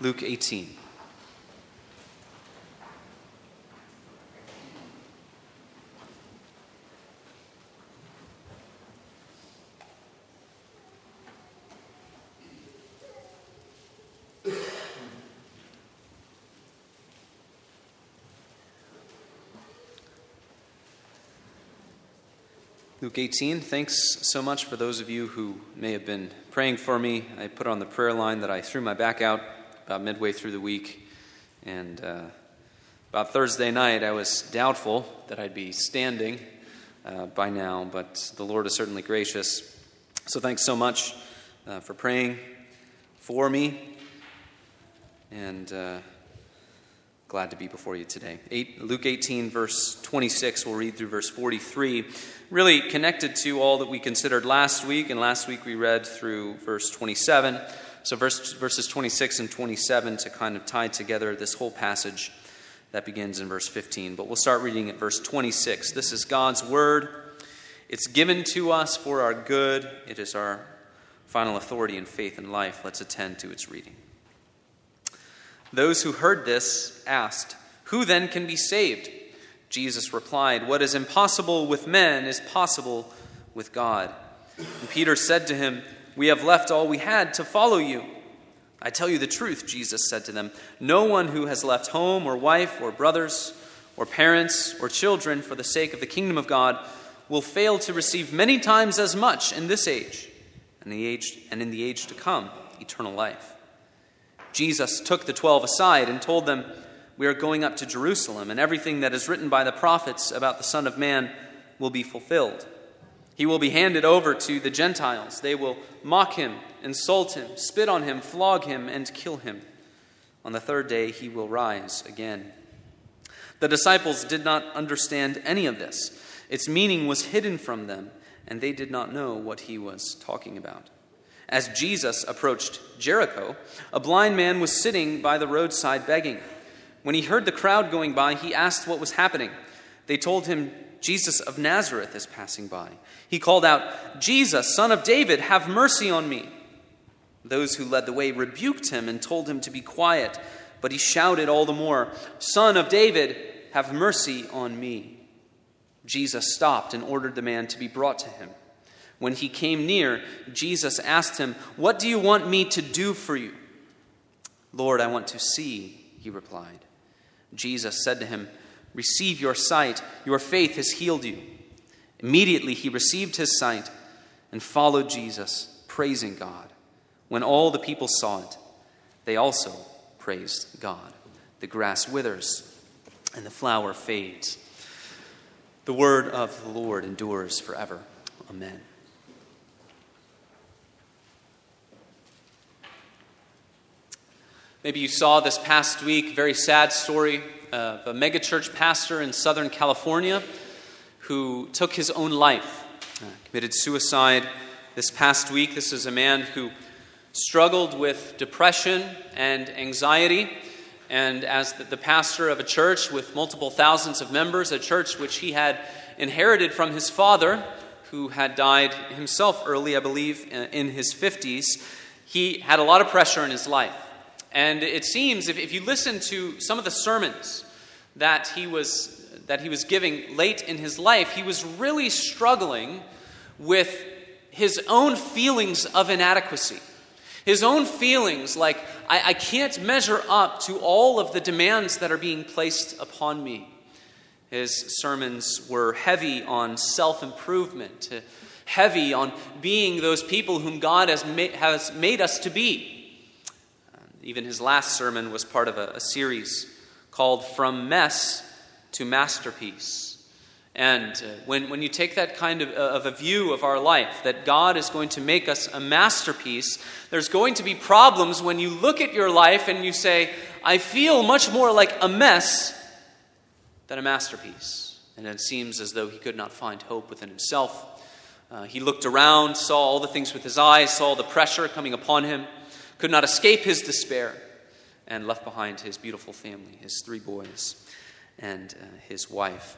Luke 18. Luke 18, thanks so much for those of you who may have been praying for me. I put on the prayer line that I threw my back out about midway through the week. And uh, about Thursday night, I was doubtful that I'd be standing uh, by now, but the Lord is certainly gracious. So thanks so much uh, for praying for me. And uh, glad to be before you today. Eight, Luke 18, verse 26, we'll read through verse 43. Really connected to all that we considered last week, and last week we read through verse 27. So, verse, verses 26 and 27 to kind of tie together this whole passage that begins in verse 15. But we'll start reading at verse 26. This is God's word. It's given to us for our good, it is our final authority in faith and life. Let's attend to its reading. Those who heard this asked, Who then can be saved? Jesus replied, What is impossible with men is possible with God. And Peter said to him, We have left all we had to follow you. I tell you the truth, Jesus said to them. No one who has left home or wife or brothers or parents or children for the sake of the kingdom of God will fail to receive many times as much in this age and, the age, and in the age to come eternal life. Jesus took the twelve aside and told them, We are going up to Jerusalem, and everything that is written by the prophets about the Son of Man will be fulfilled. He will be handed over to the Gentiles. They will mock him, insult him, spit on him, flog him, and kill him. On the third day, he will rise again. The disciples did not understand any of this. Its meaning was hidden from them, and they did not know what he was talking about. As Jesus approached Jericho, a blind man was sitting by the roadside begging. When he heard the crowd going by, he asked what was happening. They told him, Jesus of Nazareth is passing by. He called out, Jesus, son of David, have mercy on me. Those who led the way rebuked him and told him to be quiet, but he shouted all the more, Son of David, have mercy on me. Jesus stopped and ordered the man to be brought to him. When he came near, Jesus asked him, What do you want me to do for you? Lord, I want to see, he replied. Jesus said to him, Receive your sight. Your faith has healed you. Immediately he received his sight and followed Jesus, praising God. When all the people saw it, they also praised God. The grass withers and the flower fades. The word of the Lord endures forever. Amen. Maybe you saw this past week very sad story of a megachurch pastor in Southern California who took his own life, uh, committed suicide this past week. This is a man who struggled with depression and anxiety. And as the, the pastor of a church with multiple thousands of members, a church which he had inherited from his father, who had died himself early, I believe, uh, in his 50s, he had a lot of pressure in his life. And it seems, if, if you listen to some of the sermons that he, was, that he was giving late in his life, he was really struggling with his own feelings of inadequacy. His own feelings like, I, I can't measure up to all of the demands that are being placed upon me. His sermons were heavy on self improvement, heavy on being those people whom God has, ma- has made us to be. Even his last sermon was part of a, a series called From Mess to Masterpiece. And uh, when, when you take that kind of, uh, of a view of our life, that God is going to make us a masterpiece, there's going to be problems when you look at your life and you say, I feel much more like a mess than a masterpiece. And it seems as though he could not find hope within himself. Uh, he looked around, saw all the things with his eyes, saw the pressure coming upon him could not escape his despair, and left behind his beautiful family, his three boys, and uh, his wife.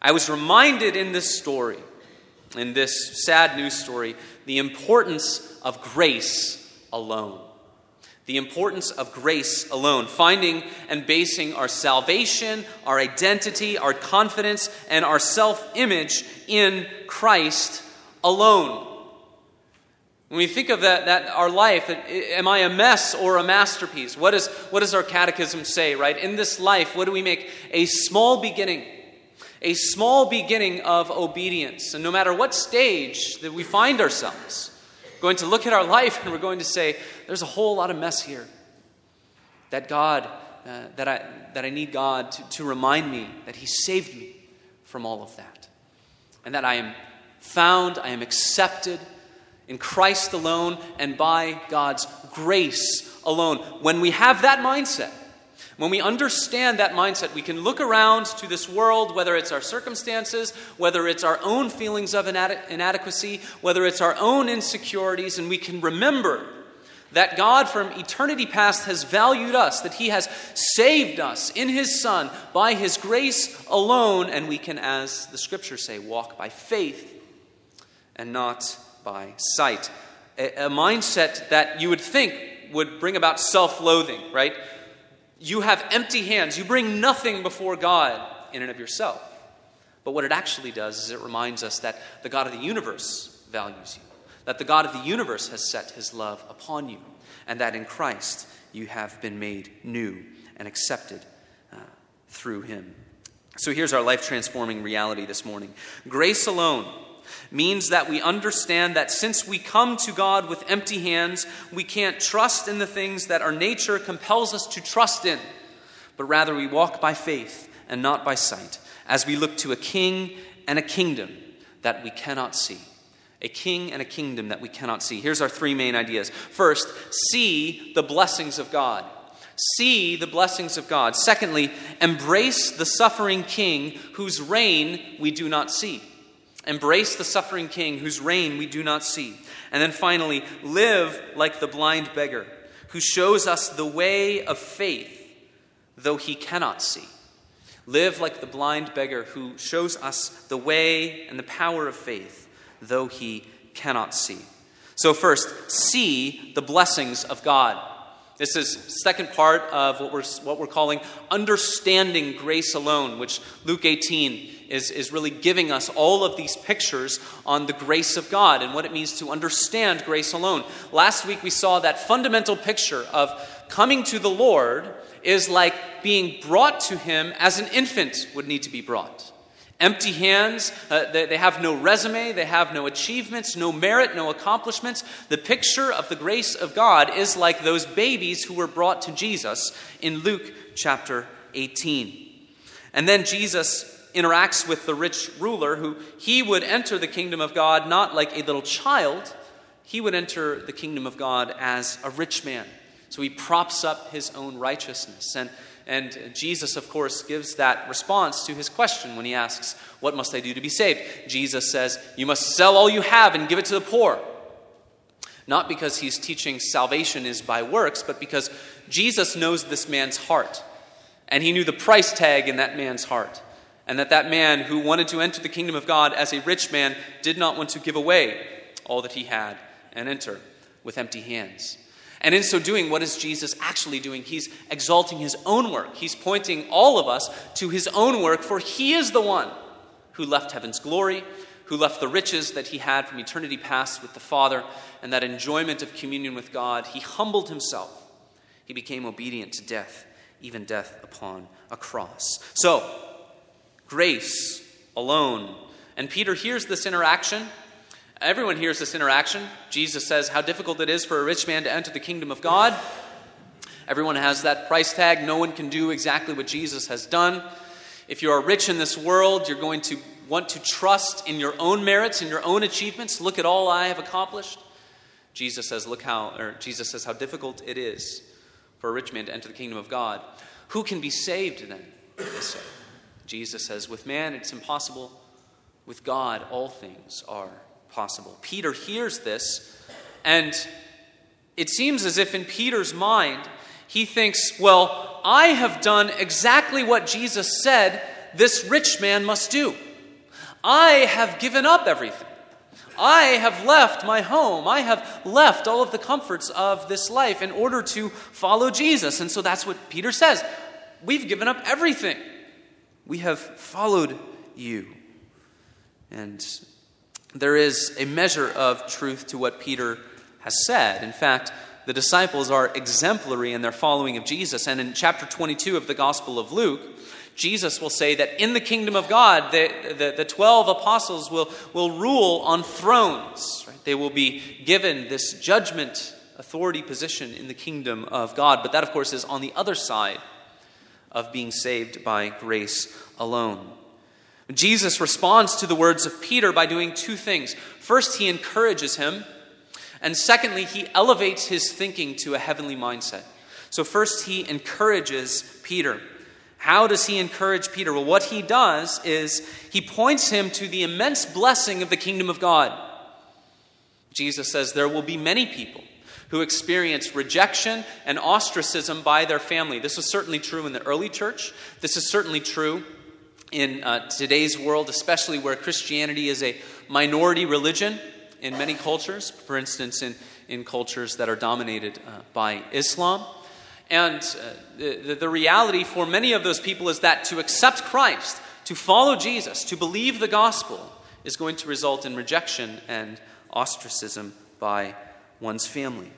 I was reminded in this story, in this sad news story, the importance of grace alone. the importance of grace alone, finding and basing our salvation, our identity, our confidence, and our self image in Christ alone. When we think of that, that our life, am I a mess or a masterpiece? What, is, what does our catechism say, right? In this life, what do we make? A small beginning. A small beginning of obedience. And no matter what stage that we find ourselves, going to look at our life and we're going to say, there's a whole lot of mess here. That God, uh, that, I, that I need God to, to remind me that He saved me from all of that. And that I am found, I am accepted in Christ alone and by God's grace alone. When we have that mindset, when we understand that mindset, we can look around to this world, whether it's our circumstances, whether it's our own feelings of inadequacy, whether it's our own insecurities, and we can remember that God from eternity past has valued us, that He has saved us in His Son by His grace alone, and we can, as the scriptures say, walk by faith and not by sight. A, a mindset that you would think would bring about self loathing, right? You have empty hands. You bring nothing before God in and of yourself. But what it actually does is it reminds us that the God of the universe values you, that the God of the universe has set his love upon you, and that in Christ you have been made new and accepted uh, through him. So here's our life transforming reality this morning grace alone means that we understand that since we come to God with empty hands, we can't trust in the things that our nature compels us to trust in, but rather we walk by faith and not by sight, as we look to a king and a kingdom that we cannot see. A king and a kingdom that we cannot see. Here's our three main ideas. First, see the blessings of God. See the blessings of God. Secondly, embrace the suffering king whose reign we do not see. Embrace the suffering king whose reign we do not see. And then finally, live like the blind beggar who shows us the way of faith, though he cannot see. Live like the blind beggar who shows us the way and the power of faith, though he cannot see. So, first, see the blessings of God. This is second part of what we're, what we're calling understanding grace alone, which Luke 18 is, is really giving us all of these pictures on the grace of God and what it means to understand grace alone. Last week we saw that fundamental picture of coming to the Lord is like being brought to Him as an infant would need to be brought. Empty hands, uh, they, they have no resume, they have no achievements, no merit, no accomplishments. The picture of the grace of God is like those babies who were brought to Jesus in Luke chapter 18. And then Jesus interacts with the rich ruler, who he would enter the kingdom of God not like a little child, he would enter the kingdom of God as a rich man. So he props up his own righteousness. And, and Jesus, of course, gives that response to his question when he asks, What must I do to be saved? Jesus says, You must sell all you have and give it to the poor. Not because he's teaching salvation is by works, but because Jesus knows this man's heart. And he knew the price tag in that man's heart and that that man who wanted to enter the kingdom of God as a rich man did not want to give away all that he had and enter with empty hands. And in so doing, what is Jesus actually doing? He's exalting his own work. He's pointing all of us to his own work, for he is the one who left heaven's glory, who left the riches that he had from eternity past with the Father, and that enjoyment of communion with God. He humbled himself. He became obedient to death, even death upon a cross. So, grace alone. And Peter hears this interaction. Everyone hears this interaction. Jesus says how difficult it is for a rich man to enter the kingdom of God. Everyone has that price tag. No one can do exactly what Jesus has done. If you are rich in this world, you're going to want to trust in your own merits and your own achievements. Look at all I have accomplished. Jesus says, look how, or Jesus says how difficult it is for a rich man to enter the kingdom of God. Who can be saved then? Jesus says, With man it's impossible, with God all things are possible. Peter hears this, and it seems as if in Peter's mind, he thinks, Well, I have done exactly what Jesus said this rich man must do. I have given up everything. I have left my home. I have left all of the comforts of this life in order to follow Jesus. And so that's what Peter says. We've given up everything. We have followed you. And there is a measure of truth to what Peter has said. In fact, the disciples are exemplary in their following of Jesus. And in chapter 22 of the Gospel of Luke, Jesus will say that in the kingdom of God, the, the, the 12 apostles will, will rule on thrones. Right? They will be given this judgment authority position in the kingdom of God. But that, of course, is on the other side of being saved by grace alone. Jesus responds to the words of Peter by doing two things. First, he encourages him, and secondly, he elevates his thinking to a heavenly mindset. So, first, he encourages Peter. How does he encourage Peter? Well, what he does is he points him to the immense blessing of the kingdom of God. Jesus says there will be many people who experience rejection and ostracism by their family. This was certainly true in the early church. This is certainly true in uh, today's world, especially where Christianity is a minority religion in many cultures, for instance, in, in cultures that are dominated uh, by Islam. And uh, the, the reality for many of those people is that to accept Christ, to follow Jesus, to believe the gospel, is going to result in rejection and ostracism by one's family.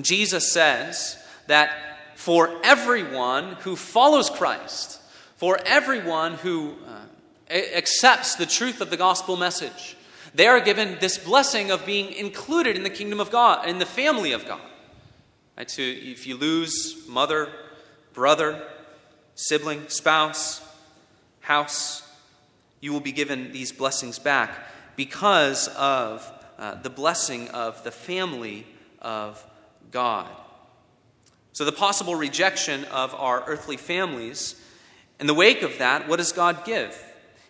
Jesus says that for everyone who follows Christ, for everyone who uh, accepts the truth of the gospel message, they are given this blessing of being included in the kingdom of God, in the family of God. Right? So if you lose mother, brother, sibling, spouse, house, you will be given these blessings back because of uh, the blessing of the family of God. So, the possible rejection of our earthly families, in the wake of that, what does God give?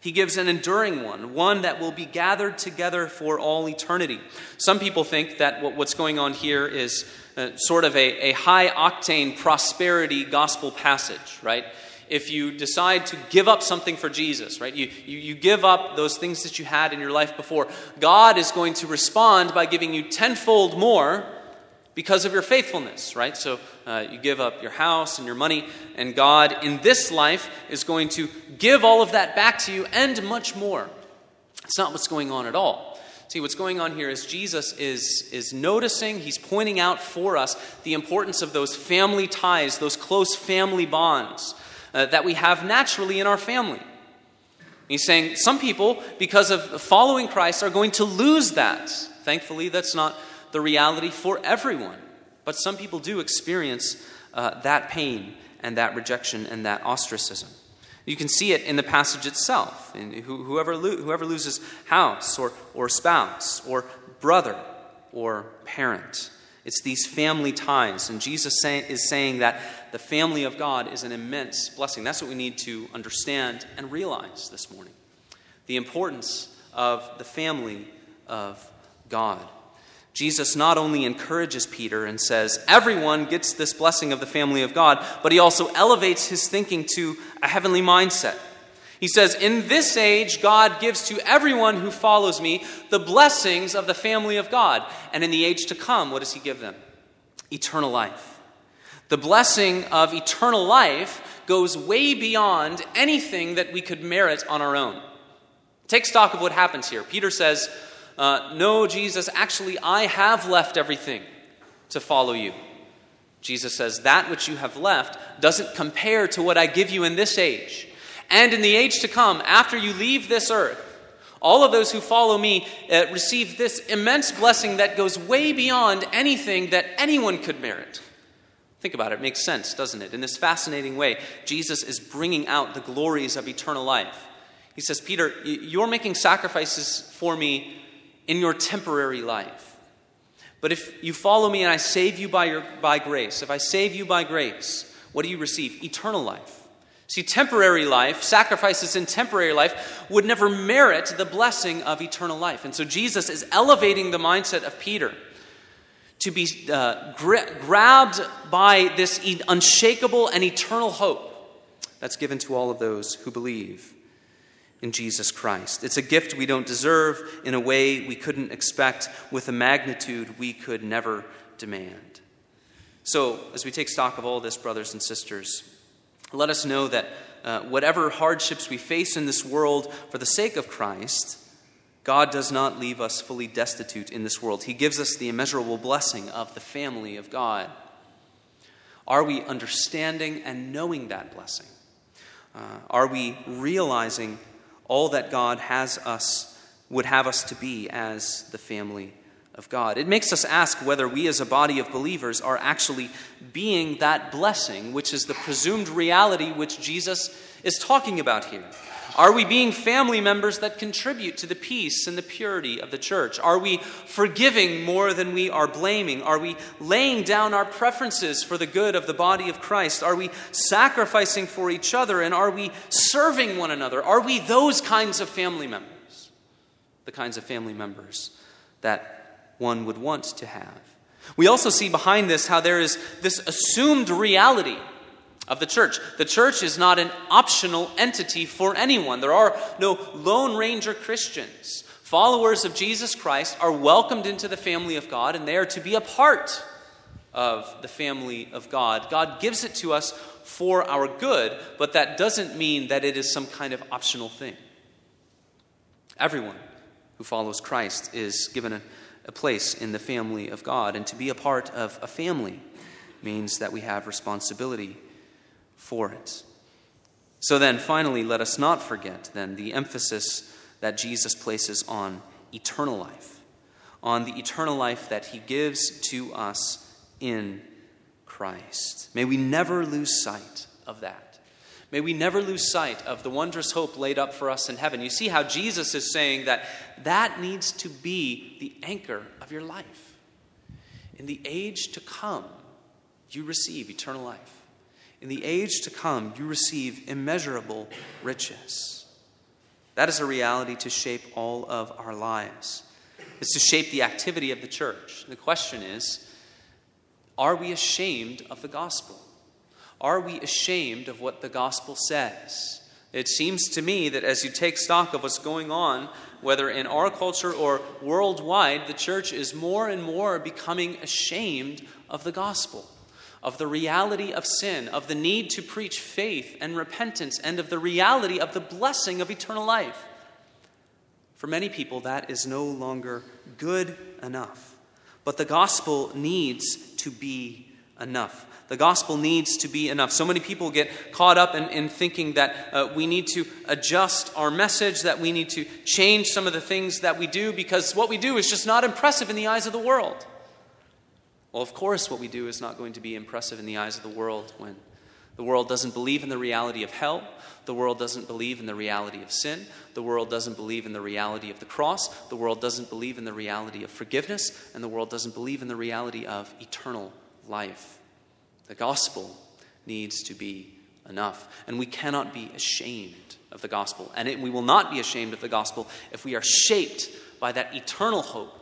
He gives an enduring one, one that will be gathered together for all eternity. Some people think that what's going on here is uh, sort of a, a high octane prosperity gospel passage, right? If you decide to give up something for Jesus, right? You, you, you give up those things that you had in your life before, God is going to respond by giving you tenfold more because of your faithfulness, right? So uh, you give up your house and your money, and God in this life is going to give all of that back to you and much more. It's not what's going on at all. See, what's going on here is Jesus is, is noticing, he's pointing out for us the importance of those family ties, those close family bonds uh, that we have naturally in our family. He's saying some people, because of following Christ, are going to lose that. Thankfully, that's not the reality for everyone. But some people do experience uh, that pain and that rejection and that ostracism. You can see it in the passage itself. In whoever, lo- whoever loses house or, or spouse or brother or parent. It's these family ties. And Jesus say, is saying that the family of God is an immense blessing. That's what we need to understand and realize this morning the importance of the family of God. Jesus not only encourages Peter and says, everyone gets this blessing of the family of God, but he also elevates his thinking to a heavenly mindset. He says, In this age, God gives to everyone who follows me the blessings of the family of God. And in the age to come, what does he give them? Eternal life. The blessing of eternal life goes way beyond anything that we could merit on our own. Take stock of what happens here. Peter says, uh, No, Jesus, actually, I have left everything to follow you. Jesus says, That which you have left doesn't compare to what I give you in this age. And in the age to come, after you leave this earth, all of those who follow me uh, receive this immense blessing that goes way beyond anything that anyone could merit. Think about it, it makes sense, doesn't it? In this fascinating way, Jesus is bringing out the glories of eternal life. He says, Peter, you're making sacrifices for me in your temporary life. But if you follow me and I save you by, your, by grace, if I save you by grace, what do you receive? Eternal life. See, temporary life, sacrifices in temporary life, would never merit the blessing of eternal life. And so Jesus is elevating the mindset of Peter to be uh, gra- grabbed by this unshakable and eternal hope that's given to all of those who believe. in Jesus Christ. It's a gift we don't deserve in a way we couldn't expect, with a magnitude we could never demand. So, as we take stock of all this, brothers and sisters, let us know that uh, whatever hardships we face in this world for the sake of Christ, God does not leave us fully destitute in this world. He gives us the immeasurable blessing of the family of God. Are we understanding and knowing that blessing? Uh, are we realizing all that God has us, would have us to be as the family of God? It makes us ask whether we as a body of believers are actually being that blessing, which is the presumed reality which Jesus is talking about here. Are we being family members that contribute to the peace and the purity of the church? Are we forgiving more than we are blaming? Are we laying down our preferences for the good of the body of Christ? Are we sacrificing for each other? And are we serving one another? Are we those kinds of family members? The kinds of family members that one would want to have. We also see behind this how there is this assumed reality of the church. The church is not an optional entity for anyone. There are no Lone Ranger Christians. Followers of Jesus Christ are welcomed into the family of God and they are to be a part of the family of God. God gives it to us for our good, but that doesn't mean that it is some kind of optional thing. Everyone who follows Christ is given a, a place in the family of God, and to be a part of a family means that we have responsibility for it. So then, finally, let us not forget then the emphasis that Jesus places on eternal life, on the eternal life that he gives to us in Christ. May we never lose sight of that. May we never lose sight of the wondrous hope laid up for us in heaven. You see how Jesus is saying that that needs to be the anchor of your life. In the age to come, you receive eternal life. In the age to come, you receive immeasurable riches. That is a reality to shape all of our lives. It's to shape the activity of the church. The question is are we ashamed of the gospel? Are we ashamed of what the gospel says? It seems to me that as you take stock of what's going on, whether in our culture or worldwide, the church is more and more becoming ashamed of the gospel of the reality of sin, of the need to preach faith and repentance, and of the reality of the blessing of eternal life. For many people, that is no longer good enough. But the gospel needs to be enough. The gospel needs to be enough. So many people get caught up in, in thinking that uh, we need to adjust our message, that we need to change some of the things that we do because what we do is just not impressive in the eyes of the world. Well, of course, what we do is not going to be impressive in the eyes of the world when the world doesn't believe in the reality of hell. The world doesn't believe in the reality of sin. The world doesn't believe in the reality of the cross. The world doesn't believe in the reality of forgiveness. And the world doesn't believe in the reality of eternal life. The gospel needs to be enough. And we cannot be ashamed of the gospel. And it, we will not be ashamed of the gospel if we are shaped by that eternal hope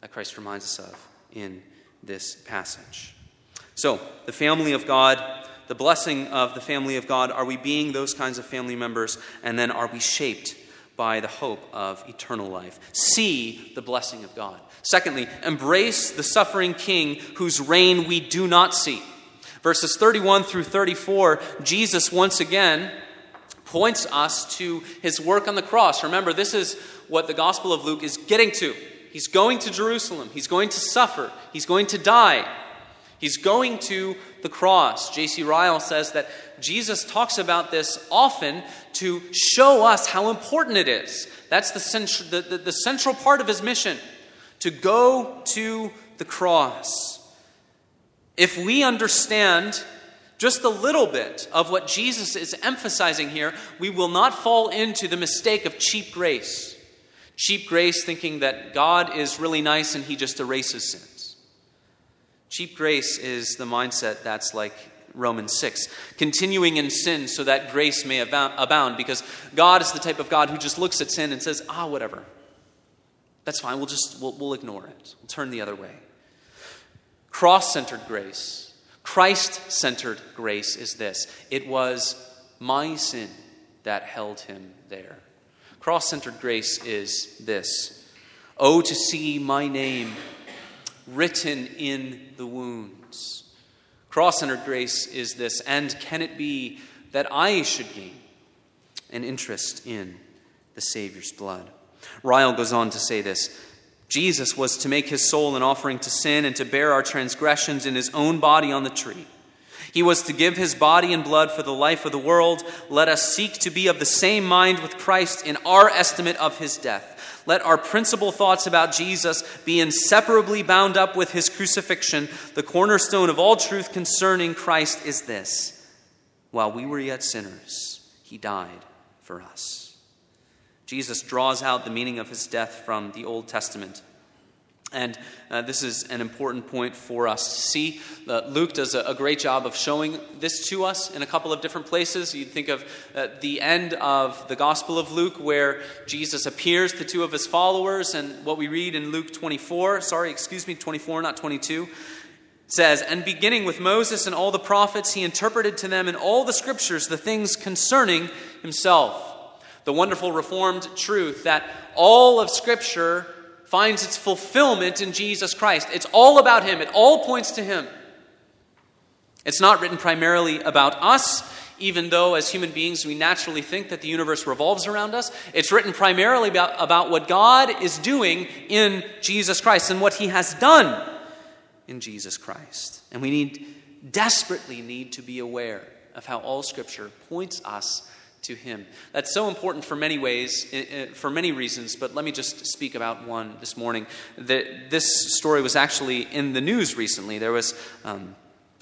that Christ reminds us of in this passage. So, the family of God, the blessing of the family of God, are we being those kinds of family members? And then are we shaped by the hope of eternal life? See the blessing of God. Secondly, embrace the suffering king whose reign we do not see. Verses 31 through 34, Jesus once again points us to his work on the cross. Remember, this is what the Gospel of Luke is getting to. He's going to Jerusalem. He's going to suffer. He's going to die. He's going to the cross. J.C. Ryle says that Jesus talks about this often to show us how important it is. That's the, central, the, the, the central part of his mission to go to the cross. If we understand just a little bit of what Jesus is emphasizing here, we will not fall into the mistake of cheap grace. Cheap grace, thinking that God is really nice and he just erases sins. Cheap grace is the mindset that's like Romans 6, continuing in sin so that grace may abound, because God is the type of God who just looks at sin and says, ah, whatever. That's fine, we'll just, we'll, we'll ignore it. We'll turn the other way. Cross centered grace, Christ centered grace is this it was my sin that held him there Cross centered grace is this Oh, to see my name written in the wounds. Cross centered grace is this, and can it be that I should gain an interest in the Savior's blood? Ryle goes on to say this Jesus was to make his soul an offering to sin and to bear our transgressions in his own body on the tree. He was to give his body and blood for the life of the world. Let us seek to be of the same mind with Christ in our estimate of his death. Let our principal thoughts about Jesus be inseparably bound up with his crucifixion. The cornerstone of all truth concerning Christ is this while we were yet sinners, he died for us. Jesus draws out the meaning of his death from the Old Testament. And uh, this is an important point for us to see. Uh, Luke does a, a, great job of showing this to us in a couple of different places. You think of uh, the end of the Gospel of Luke, where Jesus appears to two of his followers, and what we read in Luke 24, sorry, excuse me, 24, not 22, says, And beginning with Moses and all the prophets, he interpreted to them in all the scriptures the things concerning himself the wonderful Reformed truth that all of Scripture finds its fulfillment in Jesus Christ. It's all about Him, it all points to Him. It's not written primarily about us, even though as human beings we naturally think that the universe revolves around us. It's written primarily about, about what God is doing in Jesus Christ and what He has done in Jesus Christ. And we need desperately need to be aware of how all Scripture points us to Him. That's so important for many ways, for many reasons, but let me just speak about one this morning. That This story was actually in the news recently. There was um,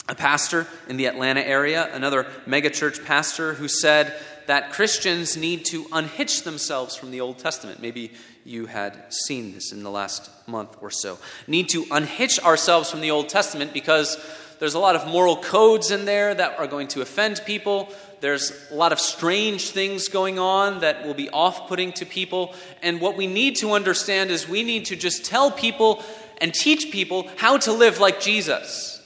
a pastor in the Atlanta area, another megachurch pastor, who said that Christians need to unhitch themselves from the Old Testament. Maybe you had seen this in the last month or so. Need to unhitch ourselves from the Old Testament because there's a lot of moral codes in there that are going to offend people. There's a lot of strange things going on that will be off putting to people. And what we need to understand is we need to just tell people and teach people how to live like Jesus.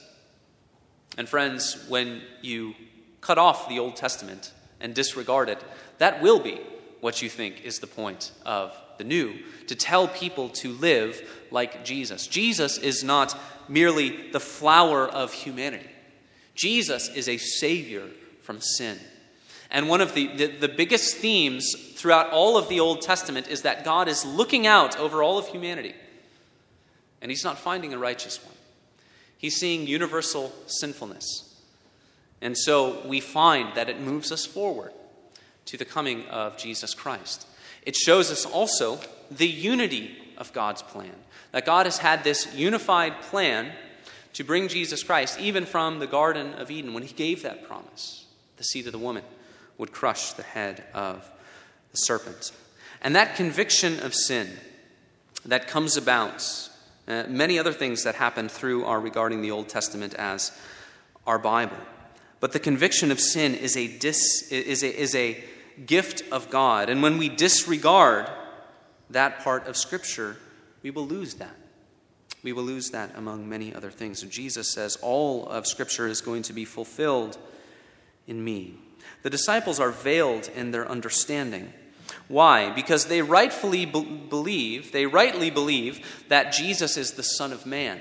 And friends, when you cut off the Old Testament and disregard it, that will be what you think is the point of the new to tell people to live like Jesus. Jesus is not merely the flower of humanity, Jesus is a Savior from sin. And one of the, the, the, biggest themes throughout all of the Old Testament is that God is looking out over all of humanity. And He's not finding a righteous one, He's seeing universal sinfulness. And so we find that it moves us forward to the coming of Jesus Christ. It shows us also the unity of God's plan. That God has had this unified plan to bring Jesus Christ, even from the Garden of Eden, when He gave that promise the seed of the woman would crush the head of the serpent. And that conviction of sin that comes about, uh, many other things that happen through our regarding the Old Testament as our Bible. But the conviction of sin is a, dis, is a, is a gift of God. And when we disregard that part of Scripture, we will lose that. We will lose that among many other things. And Jesus says, All of Scripture is going to be fulfilled in me. The disciples are veiled in their understanding. Why? Because they rightfully be- believe, they rightly believe that Jesus is the Son of Man.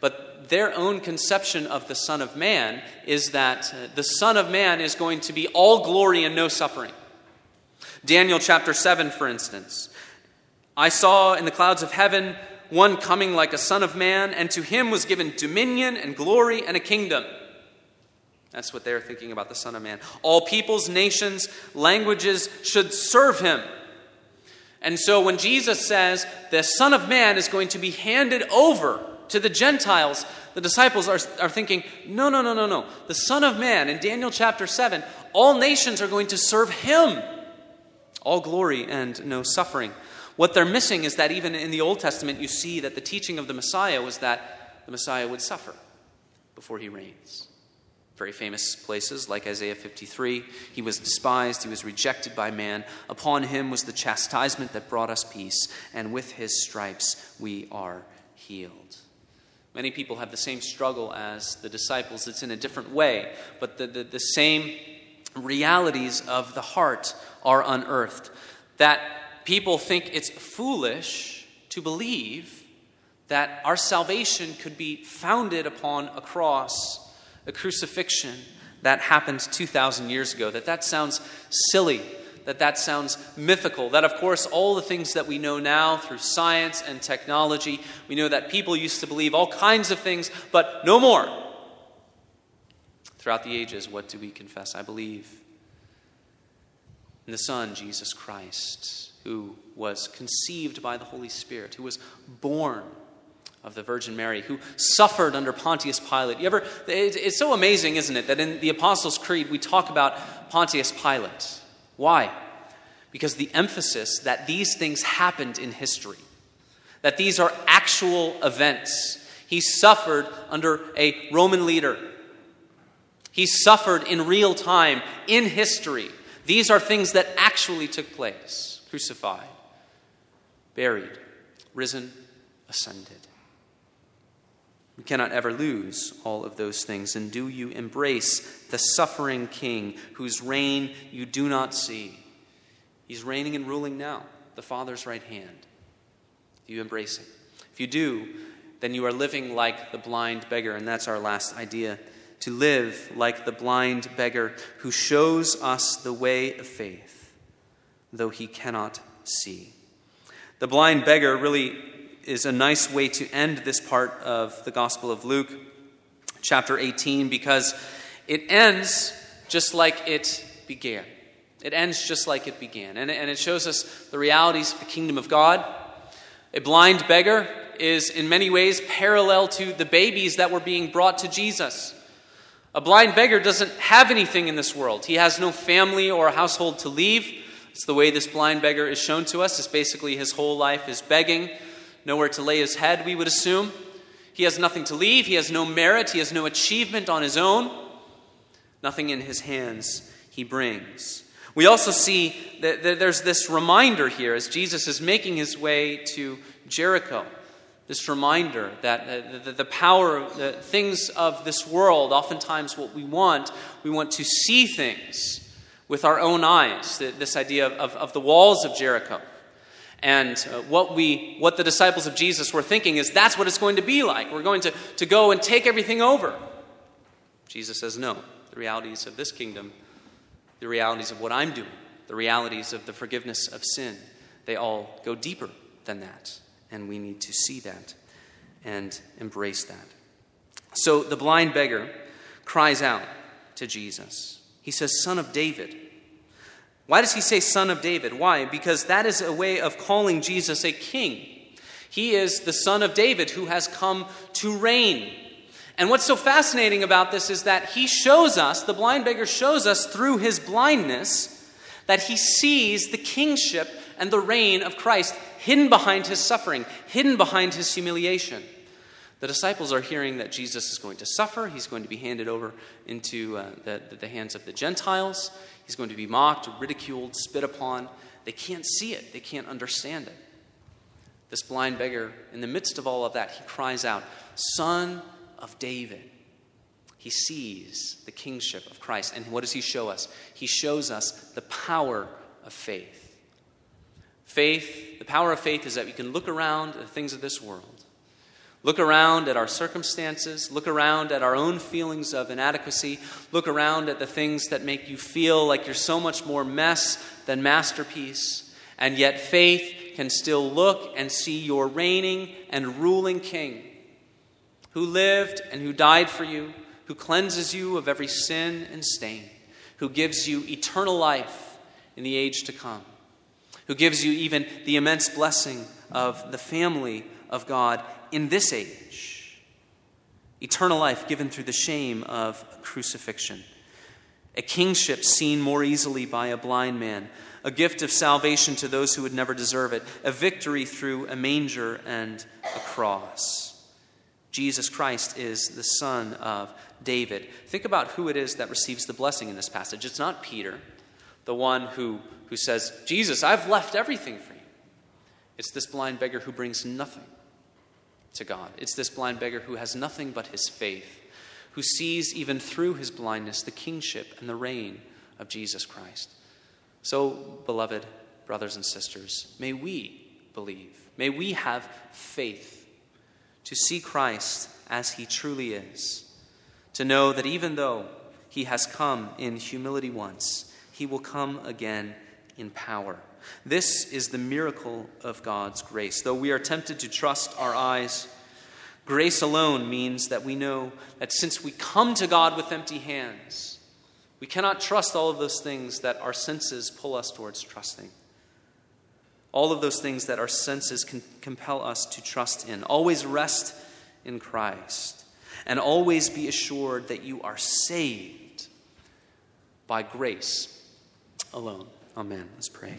But their own conception of the Son of Man is that uh, the Son of Man is going to be all glory and no suffering. Daniel chapter 7, for instance. I saw in the clouds of heaven one coming like a Son of Man, and to him was given dominion and glory and a kingdom. That's what they're thinking about the Son of Man. All peoples, nations, languages should serve him. And so when Jesus says the Son of Man is going to be handed over to the Gentiles, the disciples are, are thinking, no, no, no, no, no. The Son of Man, in Daniel chapter 7, all nations are going to serve him. All glory and no suffering. What they're missing is that even in the Old Testament, you see that the teaching of the Messiah was that the Messiah would suffer before he reigns very famous places like Isaiah 53. He was despised, he was rejected by man. Upon him was the chastisement that brought us peace, and with his stripes we are healed. Many people have the same struggle as the disciples. It's in a different way, but the, the, the same realities of the heart are unearthed. that people think it's foolish to believe that our salvation could be founded upon a cross, a crucifixion that happened 2,000 years ago, that that sounds silly, that that sounds mythical, that of course all the things that we know now through science and technology, we know that people used to believe all kinds of things, but no more. Throughout the ages, what do we confess? I believe in the Son, Jesus Christ, who was conceived by the Holy Spirit, who was born of the Virgin Mary, who suffered under Pontius Pilate. You ever, it's so amazing, isn't it, that in the Apostles' Creed we talk about Pontius Pilate. Why? Because the emphasis that these things happened in history, that these are actual events. He suffered under a Roman leader. He suffered in real time, in history. These are things that actually took place crucified, buried, risen, ascended. We cannot ever lose all of those things. And do you embrace the suffering king whose reign you do not see? He's reigning and ruling now, the Father's right hand. Do you embrace him? If you do, then you are living like the blind beggar, and that's our last idea. To live like the blind beggar who shows us the way of faith, though he cannot see. The blind beggar really is a nice way to end this part of the Gospel of Luke, chapter 18, because it ends just like it began. It ends just like it began. And, and it shows us the realities of the kingdom of God. A blind beggar is, in many ways, parallel to the babies that were being brought to Jesus. A blind beggar doesn't have anything in this world. He has no family or household to leave. It's the way this blind beggar is shown to us. It's basically his whole life is begging nowhere to lay his head, we would assume. He has nothing to leave, he has no merit, he has no achievement on his own, nothing in his hands he brings. We also see that there's this reminder here as Jesus is making his way to Jericho. This reminder that the power, of the things of this world, oftentimes what we want, we want to see things with our own eyes. This idea of, of the walls of Jericho. And uh, what, we, what the disciples of Jesus were thinking is that's what it's going to be like. We're going to, to go and take everything over. Jesus says, no. The realities of this kingdom, the realities of what I'm doing, the realities of the forgiveness of sin, they all go deeper than that. And we need to see that and embrace that. So the blind beggar cries out to Jesus. He says, Son of David, why does he say son of David? Why? Because that is a way of calling Jesus a king. He is the son of David who has come to reign. And what's so fascinating about this is that he shows us, the blind beggar shows us through his blindness, that he sees the kingship and the reign of Christ hidden behind his suffering, hidden behind his humiliation. The disciples are hearing that Jesus is going to suffer. He's going to be handed over into uh, the, the hands of the Gentiles. He's going to be mocked, ridiculed, spit upon. They can't see it, they can't understand it. This blind beggar, in the midst of all of that, he cries out, Son of David. He sees the kingship of Christ. And what does he show us? He shows us the power of faith. Faith, the power of faith is that we can look around at the things of this world Look around at our circumstances. Look around at our own feelings of inadequacy. Look around at the things that make you feel like you're so much more mess than masterpiece. And yet, faith can still look and see your reigning and ruling King who lived and who died for you, who cleanses you of every sin and stain, who gives you eternal life in the age to come, who gives you even the immense blessing of the family of God in this age. Eternal life given through the shame of crucifixion. A kingship seen more easily by a blind man. A gift of salvation to those who would never deserve it. A victory through a manger and a cross. Jesus Christ is the Son of David. Think about who it is that receives the blessing in this passage. It's not Peter, the one who, who says, Jesus, I've left everything for you. It's this blind beggar who brings nothing to God. It's this blind beggar who has nothing but his faith, who sees even through his blindness the kingship and the reign of Jesus Christ. So, beloved brothers and sisters, may we believe. May we have faith to see Christ as he truly is, to know that even though he has come in humility once, he will come again in power. This is the miracle of God's grace. Though we are tempted to trust our eyes, grace alone means that we know that since we come to God with empty hands, we cannot trust all of those things that our senses pull us towards trusting. All of those things that our senses can compel us to trust in. Always rest in Christ. And always be assured that you are saved by grace alone. Amen. Let's pray.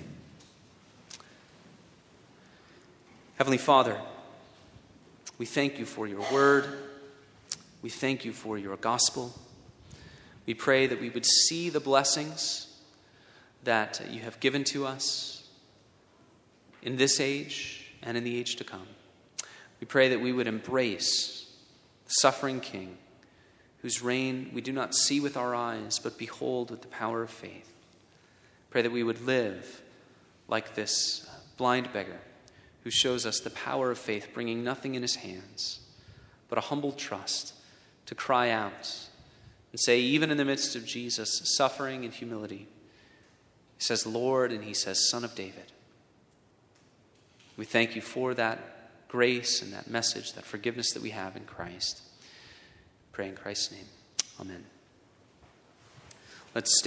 Heavenly Father, we thank you for your word. We thank you for your gospel. We pray that we would see the blessings that you have given to us in this age and in the age to come. We pray that we would embrace the suffering King whose reign we do not see with our eyes, but behold with the power of faith. Pray that we would live like this blind beggar who shows us the power of faith, bringing nothing in his hands, but a humble trust to cry out and say, even in the midst of Jesus' suffering and humility, he says, Lord, and he says, Son of David. We thank you for that grace and that message, that forgiveness that we have in Christ. Pray in Christ's name. Amen. Let's stand.